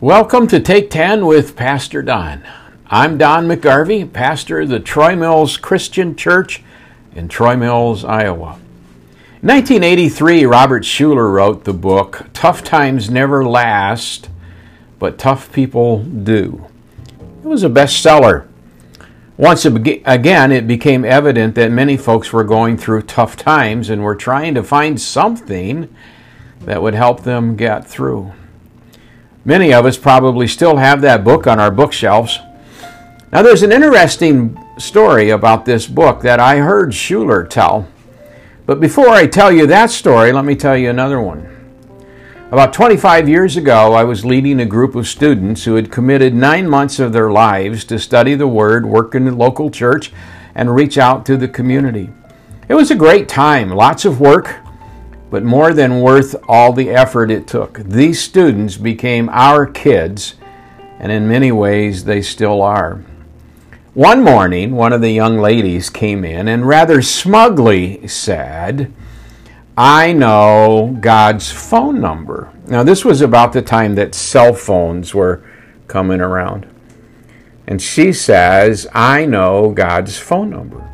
Welcome to Take 10 with Pastor Don. I'm Don McGarvey, pastor of the Troy Mills Christian Church in Troy Mills, Iowa. In 1983, Robert Schuller wrote the book Tough Times Never Last, but Tough People Do. It was a bestseller. Once again, it became evident that many folks were going through tough times and were trying to find something that would help them get through. Many of us probably still have that book on our bookshelves. Now, there's an interesting story about this book that I heard Schuller tell. But before I tell you that story, let me tell you another one. About 25 years ago, I was leading a group of students who had committed nine months of their lives to study the Word, work in the local church, and reach out to the community. It was a great time, lots of work, but more than worth all the effort it took. These students became our kids, and in many ways they still are. One morning, one of the young ladies came in and rather smugly said, I know God's phone number. Now, this was about the time that cell phones were coming around. And she says, I know God's phone number.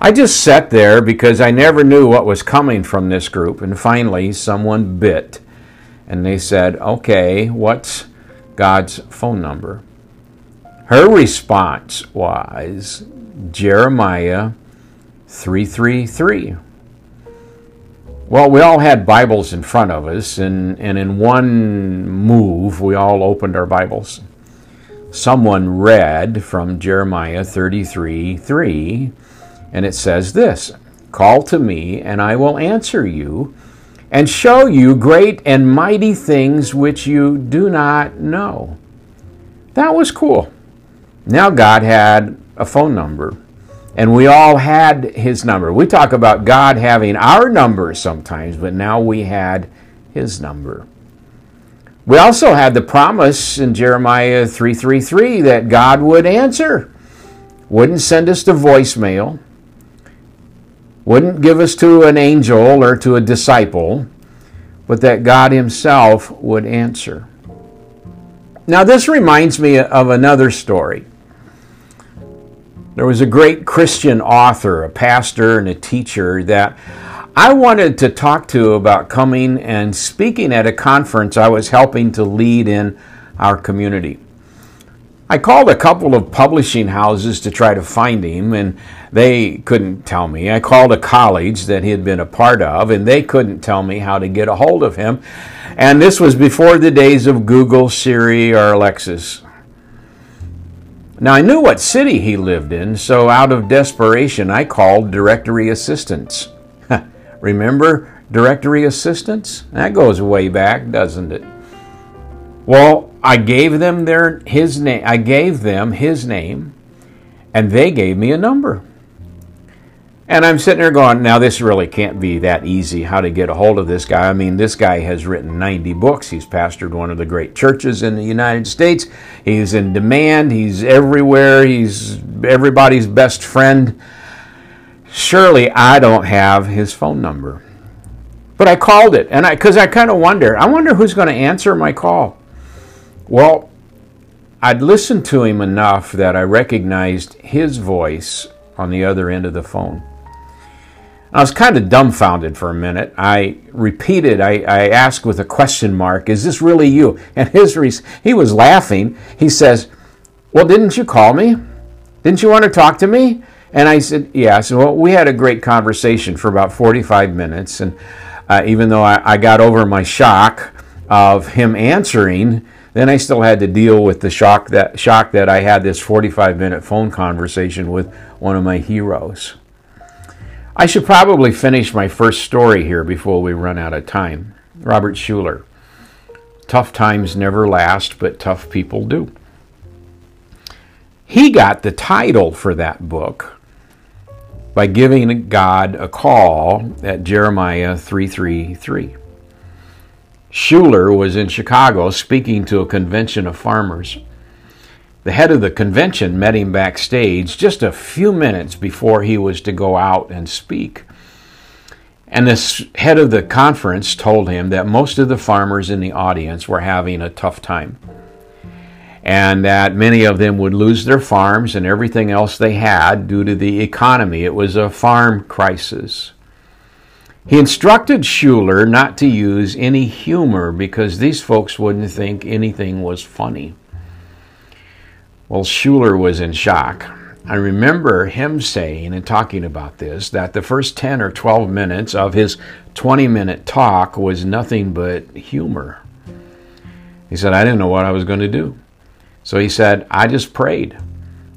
I just sat there because I never knew what was coming from this group, and finally someone bit. And they said, Okay, what's God's phone number? Her response was Jeremiah 333. Well, we all had Bibles in front of us, and, and in one move, we all opened our Bibles. Someone read from Jeremiah 33 3 and it says this Call to me, and I will answer you, and show you great and mighty things which you do not know. That was cool. Now God had a phone number, and we all had his number. We talk about God having our number sometimes, but now we had his number. We also had the promise in Jeremiah 3:33 that God would answer. Wouldn't send us to voicemail, wouldn't give us to an angel or to a disciple, but that God Himself would answer. Now, this reminds me of another story. There was a great Christian author, a pastor, and a teacher that I wanted to talk to about coming and speaking at a conference I was helping to lead in our community. I called a couple of publishing houses to try to find him, and they couldn't tell me. I called a college that he had been a part of, and they couldn't tell me how to get a hold of him. And this was before the days of Google, Siri, or Alexis. Now, I knew what city he lived in, so out of desperation, I called directory assistance. Remember directory assistance? That goes way back, doesn't it? Well, I gave them their his name. I gave them his name, and they gave me a number. And I'm sitting there going, now this really can't be that easy how to get a hold of this guy. I mean, this guy has written 90 books. He's pastored one of the great churches in the United States. He's in demand. He's everywhere. He's everybody's best friend. Surely I don't have his phone number. But I called it, and I because I kind of wonder. I wonder who's going to answer my call. Well, I'd listened to him enough that I recognized his voice on the other end of the phone. I was kind of dumbfounded for a minute. I repeated, I, I asked with a question mark, Is this really you? And his he was laughing. He says, Well, didn't you call me? Didn't you want to talk to me? And I said, Yeah. So well, we had a great conversation for about 45 minutes. And uh, even though I, I got over my shock of him answering, then I still had to deal with the shock that shock that I had this 45 minute phone conversation with one of my heroes. I should probably finish my first story here before we run out of time. Robert Schuller. Tough times never last, but tough people do. He got the title for that book by giving God a call at Jeremiah 333. Schuller was in Chicago speaking to a convention of farmers. The head of the convention met him backstage just a few minutes before he was to go out and speak. And the head of the conference told him that most of the farmers in the audience were having a tough time. and that many of them would lose their farms and everything else they had due to the economy. It was a farm crisis. He instructed Schuller not to use any humor because these folks wouldn't think anything was funny. Well, Schuller was in shock. I remember him saying and talking about this that the first 10 or 12 minutes of his 20 minute talk was nothing but humor. He said, I didn't know what I was going to do. So he said, I just prayed.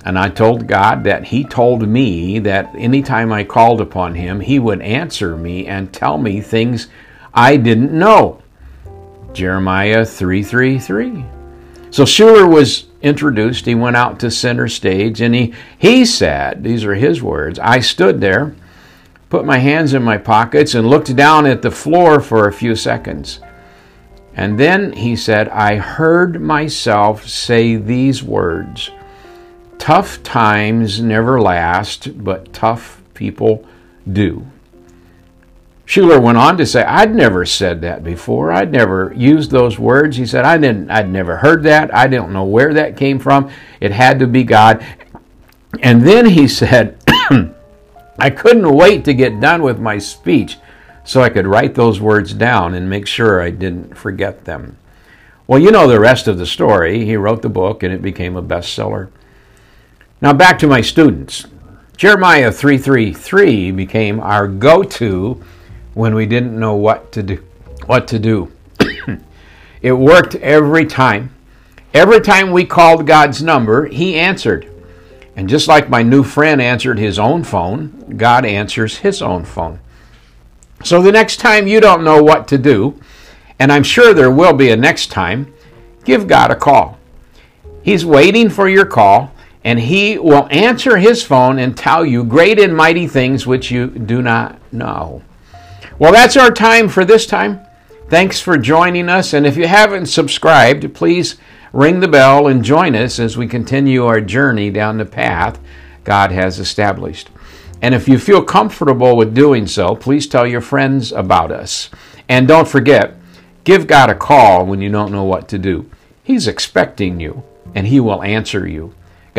And I told God that He told me that anytime I called upon Him, He would answer me and tell me things I didn't know. Jeremiah 333. So Schuller was introduced. He went out to center stage and he, he said, these are his words, I stood there, put my hands in my pockets, and looked down at the floor for a few seconds. And then he said, I heard myself say these words Tough times never last, but tough people do. Schuller went on to say, I'd never said that before. I'd never used those words. He said, I didn't, I'd never heard that. I don't know where that came from. It had to be God. And then he said, I couldn't wait to get done with my speech so I could write those words down and make sure I didn't forget them. Well, you know the rest of the story. He wrote the book and it became a bestseller. Now back to my students. Jeremiah 333 became our go-to when we didn't know what to do. What to do. it worked every time. Every time we called God's number, he answered. And just like my new friend answered his own phone, God answers his own phone. So the next time you don't know what to do, and I'm sure there will be a next time, give God a call. He's waiting for your call and he will answer his phone and tell you great and mighty things which you do not know. Well, that's our time for this time. Thanks for joining us. And if you haven't subscribed, please ring the bell and join us as we continue our journey down the path God has established. And if you feel comfortable with doing so, please tell your friends about us. And don't forget, give God a call when you don't know what to do. He's expecting you, and He will answer you.